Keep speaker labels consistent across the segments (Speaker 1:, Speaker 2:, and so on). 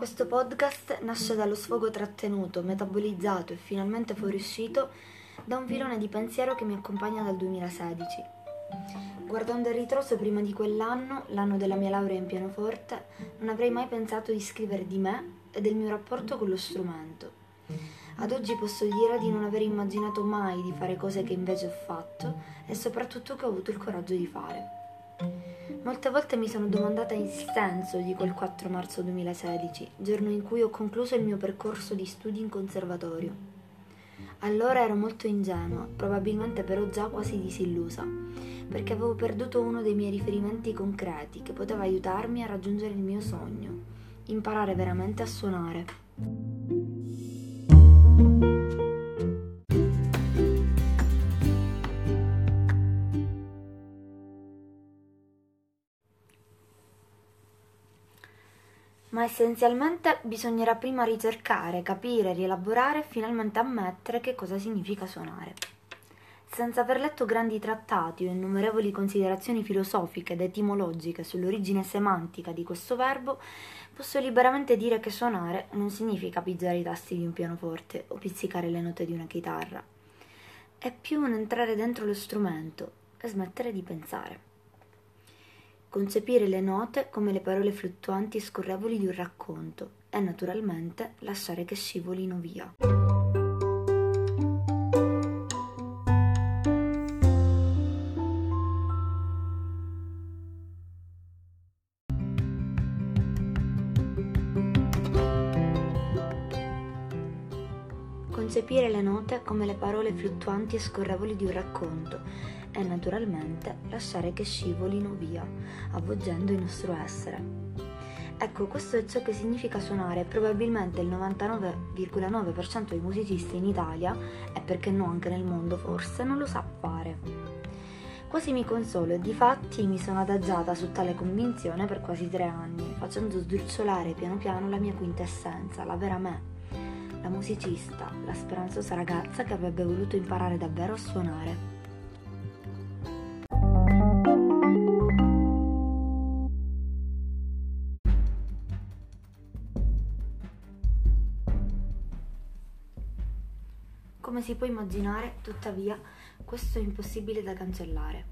Speaker 1: Questo podcast nasce dallo sfogo trattenuto, metabolizzato e finalmente fuoriuscito da un filone di pensiero che mi accompagna dal 2016. Guardando il ritroso prima di quell'anno, l'anno della mia laurea in pianoforte, non avrei mai pensato di scrivere di me e del mio rapporto con lo strumento. Ad oggi posso dire di non aver immaginato mai di fare cose che invece ho fatto e soprattutto che ho avuto il coraggio di fare. Molte volte mi sono domandata il senso di quel 4 marzo 2016, giorno in cui ho concluso il mio percorso di studi in conservatorio. Allora ero molto ingenua, probabilmente però già quasi disillusa, perché avevo perduto uno dei miei riferimenti concreti che poteva aiutarmi a raggiungere il mio sogno, imparare veramente a suonare. Ma essenzialmente bisognerà prima ricercare, capire, rielaborare e finalmente ammettere che cosa significa suonare. Senza aver letto grandi trattati o innumerevoli considerazioni filosofiche ed etimologiche sull'origine semantica di questo verbo, posso liberamente dire che suonare non significa pigiare i tasti di un pianoforte o pizzicare le note di una chitarra. È più un entrare dentro lo strumento e smettere di pensare concepire le note come le parole fluttuanti e scorrevoli di un racconto e naturalmente lasciare che scivolino via. Concepire le note come le parole fluttuanti e scorrevoli di un racconto e naturalmente lasciare che scivolino via, avvolgendo il nostro essere. Ecco, questo è ciò che significa suonare. Probabilmente il 99,9% dei musicisti in Italia, e perché no anche nel mondo forse, non lo sa fare. Quasi mi consolo e di fatti mi sono adagiata su tale convinzione per quasi tre anni, facendo sdrucciolare piano piano la mia quintessenza, la vera me, la musicista, la speranzosa ragazza che avrebbe voluto imparare davvero a suonare. Come si può immaginare, tuttavia, questo è impossibile da cancellare.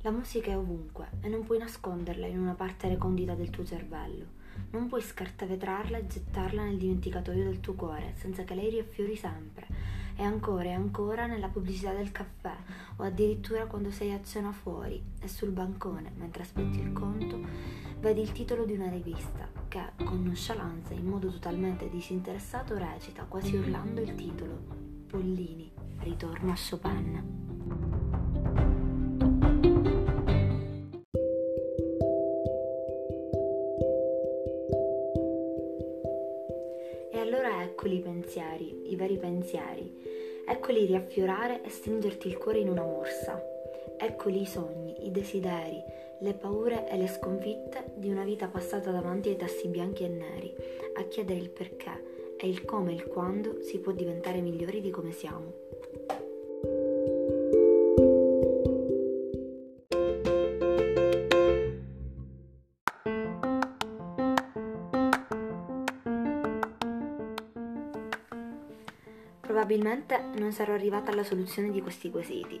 Speaker 1: La musica è ovunque e non puoi nasconderla in una parte recondita del tuo cervello. Non puoi scartavetrarla e gettarla nel dimenticatoio del tuo cuore senza che lei riaffiori sempre. E ancora e ancora nella pubblicità del caffè o addirittura quando sei a cena fuori e sul bancone mentre aspetti il conto vedi il titolo di una rivista che con nonchalance in modo totalmente disinteressato recita quasi urlando il titolo Pollini, ritorno a Chopin. E allora eccoli i pensieri, i veri pensieri, eccoli riaffiorare e stringerti il cuore in una morsa. Eccoli i sogni, i desideri, le paure e le sconfitte di una vita passata davanti ai tassi bianchi e neri, a chiedere il perché è il come e il quando si può diventare migliori di come siamo. Probabilmente non sarò arrivata alla soluzione di questi quesiti,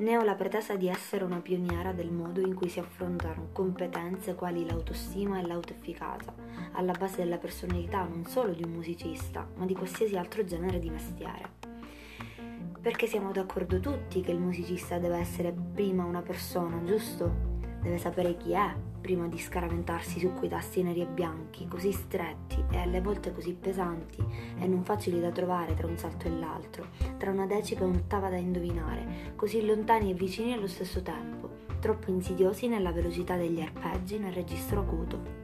Speaker 1: né ho la pretesa di essere una pioniera del modo in cui si affrontano competenze quali l'autostima e l'autoefficacia, alla base della personalità non solo di un musicista, ma di qualsiasi altro genere di mestiere. Perché siamo d'accordo tutti che il musicista deve essere prima una persona, giusto? Deve sapere chi è prima di scaraventarsi su quei tasti neri e bianchi, così stretti e alle volte così pesanti e non facili da trovare tra un salto e l'altro, tra una decima e un'ottava da indovinare, così lontani e vicini allo stesso tempo, troppo insidiosi nella velocità degli arpeggi nel registro acuto.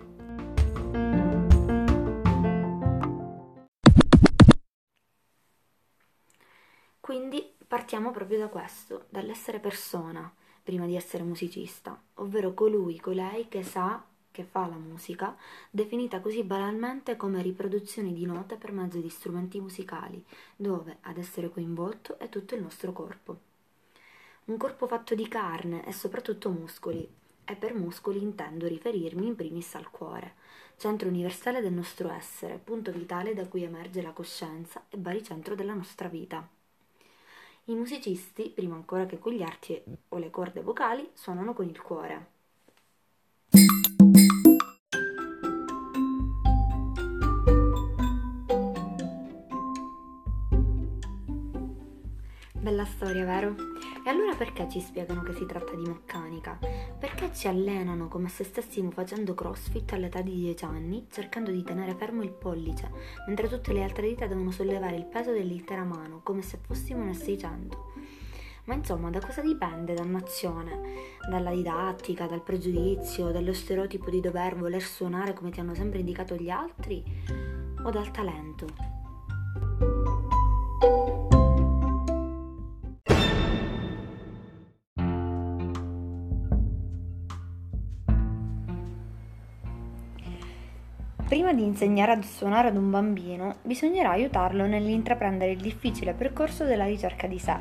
Speaker 1: Quindi partiamo proprio da questo, dall'essere persona, prima di essere musicista, ovvero colui, colei che sa, che fa la musica, definita così banalmente come riproduzione di note per mezzo di strumenti musicali, dove ad essere coinvolto è tutto il nostro corpo. Un corpo fatto di carne e soprattutto muscoli, e per muscoli intendo riferirmi in primis al cuore, centro universale del nostro essere, punto vitale da cui emerge la coscienza e baricentro della nostra vita. I musicisti, prima ancora che con gli arti o le corde vocali, suonano con il cuore. Bella storia, vero? E allora perché ci spiegano che si tratta di meccanica? Perché ci allenano come se stessimo facendo crossfit all'età di 10 anni, cercando di tenere fermo il pollice, mentre tutte le altre dita devono sollevare il peso dell'intera mano, come se fossimo nel 600. Ma insomma, da cosa dipende dannazione? Dalla didattica, dal pregiudizio, dallo stereotipo di dover voler suonare come ti hanno sempre indicato gli altri? O dal talento? Prima di insegnare a suonare ad un bambino, bisognerà aiutarlo nell'intraprendere il difficile percorso della ricerca di sé.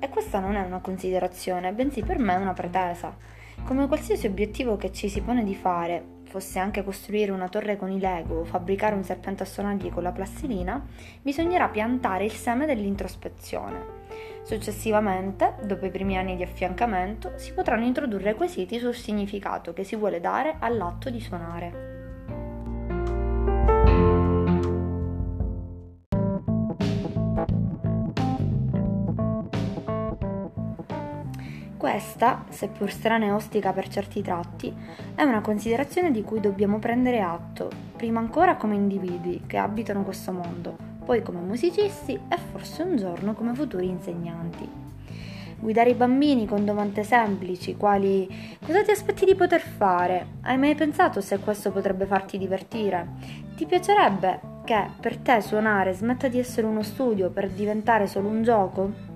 Speaker 1: E questa non è una considerazione, bensì per me una pretesa. Come qualsiasi obiettivo che ci si pone di fare, fosse anche costruire una torre con i Lego o fabbricare un serpente a sonagli con la plastilina, bisognerà piantare il seme dell'introspezione. Successivamente, dopo i primi anni di affiancamento, si potranno introdurre quesiti sul significato che si vuole dare all'atto di suonare. Questa, seppur strana e ostica per certi tratti, è una considerazione di cui dobbiamo prendere atto, prima ancora come individui che abitano questo mondo, poi come musicisti e forse un giorno come futuri insegnanti. Guidare i bambini con domande semplici, quali cosa ti aspetti di poter fare? Hai mai pensato se questo potrebbe farti divertire? Ti piacerebbe che per te suonare smetta di essere uno studio per diventare solo un gioco?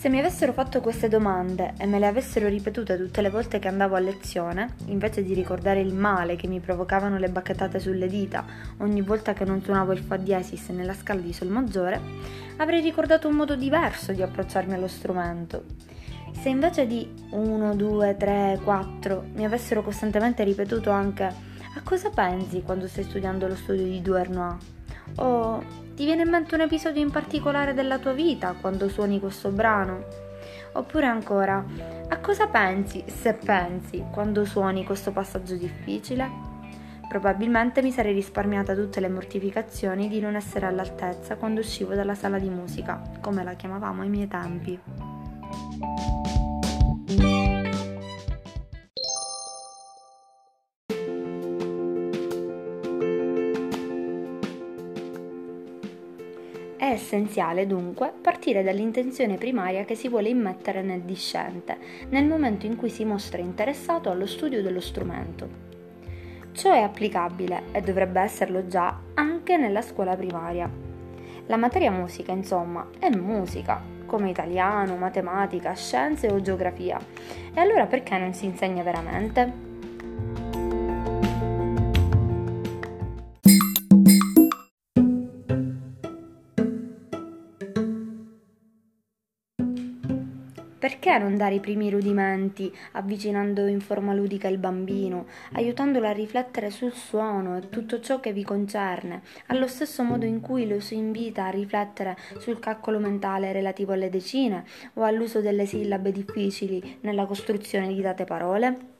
Speaker 1: Se mi avessero fatto queste domande e me le avessero ripetute tutte le volte che andavo a lezione, invece di ricordare il male che mi provocavano le bacchettate sulle dita ogni volta che non suonavo il fa diesis nella scala di sol maggiore, avrei ricordato un modo diverso di approcciarmi allo strumento. Se invece di 1, 2, 3, 4 mi avessero costantemente ripetuto anche a cosa pensi quando stai studiando lo studio di Duernois? O ti viene in mente un episodio in particolare della tua vita quando suoni questo brano? Oppure ancora, a cosa pensi, se pensi, quando suoni questo passaggio difficile? Probabilmente mi sarei risparmiata tutte le mortificazioni di non essere all'altezza quando uscivo dalla sala di musica, come la chiamavamo ai miei tempi. È essenziale dunque partire dall'intenzione primaria che si vuole immettere nel discente, nel momento in cui si mostra interessato allo studio dello strumento. Ciò è applicabile, e dovrebbe esserlo già, anche nella scuola primaria. La materia musica, insomma, è musica, come italiano, matematica, scienze o geografia. E allora perché non si insegna veramente? Perché non dare i primi rudimenti, avvicinando in forma ludica il bambino, aiutandolo a riflettere sul suono e tutto ciò che vi concerne, allo stesso modo in cui lo si invita a riflettere sul calcolo mentale relativo alle decine o all'uso delle sillabe difficili nella costruzione di date parole?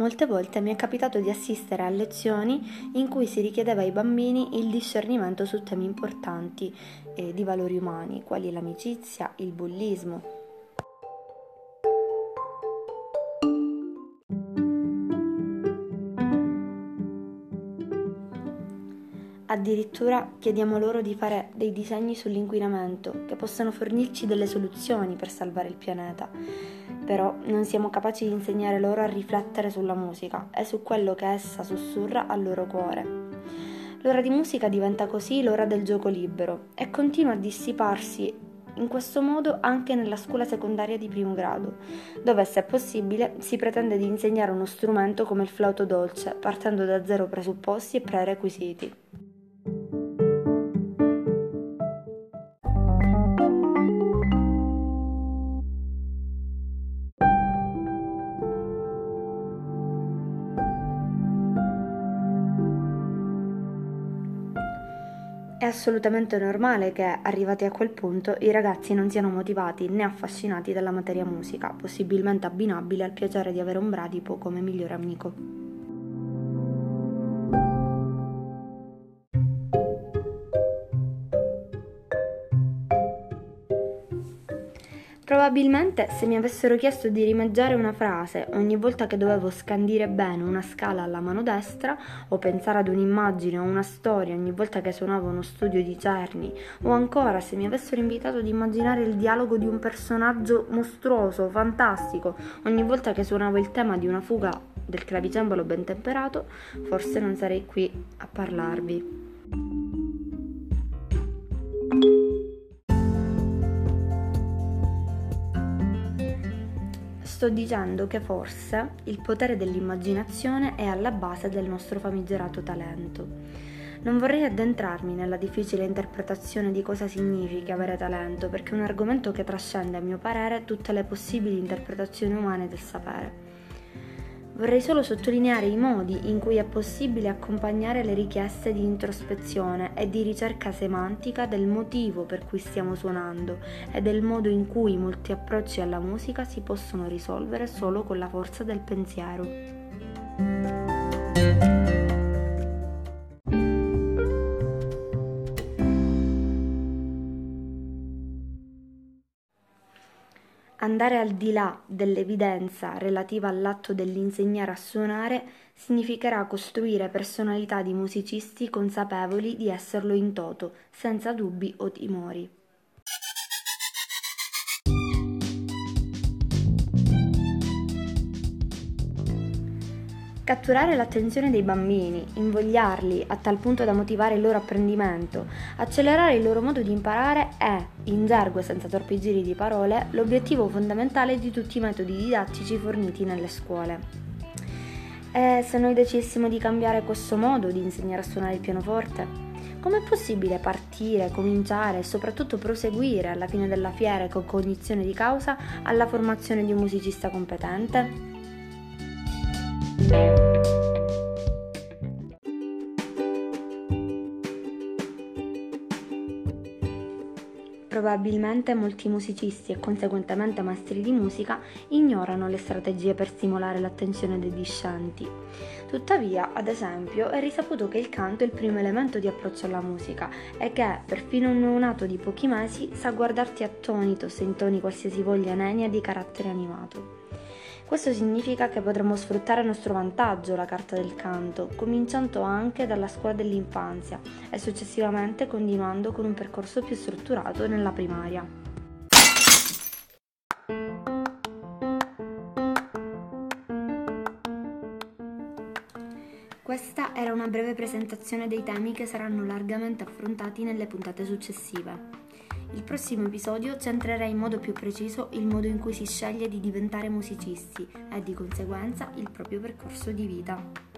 Speaker 1: Molte volte mi è capitato di assistere a lezioni in cui si richiedeva ai bambini il discernimento su temi importanti eh, di valori umani, quali l'amicizia, il bullismo. Addirittura chiediamo loro di fare dei disegni sull'inquinamento che possano fornirci delle soluzioni per salvare il pianeta però non siamo capaci di insegnare loro a riflettere sulla musica e su quello che essa sussurra al loro cuore. L'ora di musica diventa così l'ora del gioco libero e continua a dissiparsi in questo modo anche nella scuola secondaria di primo grado, dove se possibile si pretende di insegnare uno strumento come il flauto dolce, partendo da zero presupposti e prerequisiti. Assolutamente normale che, arrivati a quel punto, i ragazzi non siano motivati né affascinati dalla materia musica, possibilmente abbinabile al piacere di avere un bradipo come migliore amico. Probabilmente se mi avessero chiesto di rimeggiare una frase ogni volta che dovevo scandire bene una scala alla mano destra o pensare ad un'immagine o una storia ogni volta che suonavo uno studio di Cerni o ancora se mi avessero invitato ad immaginare il dialogo di un personaggio mostruoso, fantastico, ogni volta che suonavo il tema di una fuga del clavicembalo ben temperato, forse non sarei qui a parlarvi. Sto dicendo che forse il potere dell'immaginazione è alla base del nostro famigerato talento. Non vorrei addentrarmi nella difficile interpretazione di cosa significa avere talento, perché è un argomento che trascende, a mio parere, tutte le possibili interpretazioni umane del sapere. Vorrei solo sottolineare i modi in cui è possibile accompagnare le richieste di introspezione e di ricerca semantica del motivo per cui stiamo suonando e del modo in cui molti approcci alla musica si possono risolvere solo con la forza del pensiero. Andare al di là dell'evidenza relativa all'atto dell'insegnare a suonare significherà costruire personalità di musicisti consapevoli di esserlo in toto, senza dubbi o timori. Catturare l'attenzione dei bambini, invogliarli a tal punto da motivare il loro apprendimento, accelerare il loro modo di imparare è, in gergo e senza troppi giri di parole, l'obiettivo fondamentale di tutti i metodi didattici forniti nelle scuole. E se noi decidessimo di cambiare questo modo di insegnare a suonare il pianoforte? Com'è possibile partire, cominciare e soprattutto proseguire alla fine della fiera con cognizione di causa alla formazione di un musicista competente? Probabilmente molti musicisti e conseguentemente maestri di musica ignorano le strategie per stimolare l'attenzione dei discenti. Tuttavia, ad esempio, è risaputo che il canto è il primo elemento di approccio alla musica e che, perfino un neonato di pochi mesi, sa guardarti attonito se intoni qualsiasi voglia nenia di carattere animato. Questo significa che potremo sfruttare a nostro vantaggio la carta del canto, cominciando anche dalla scuola dell'infanzia e successivamente continuando con un percorso più strutturato nella primaria. Questa era una breve presentazione dei temi che saranno largamente affrontati nelle puntate successive. Il prossimo episodio centrerà in modo più preciso il modo in cui si sceglie di diventare musicisti e di conseguenza il proprio percorso di vita.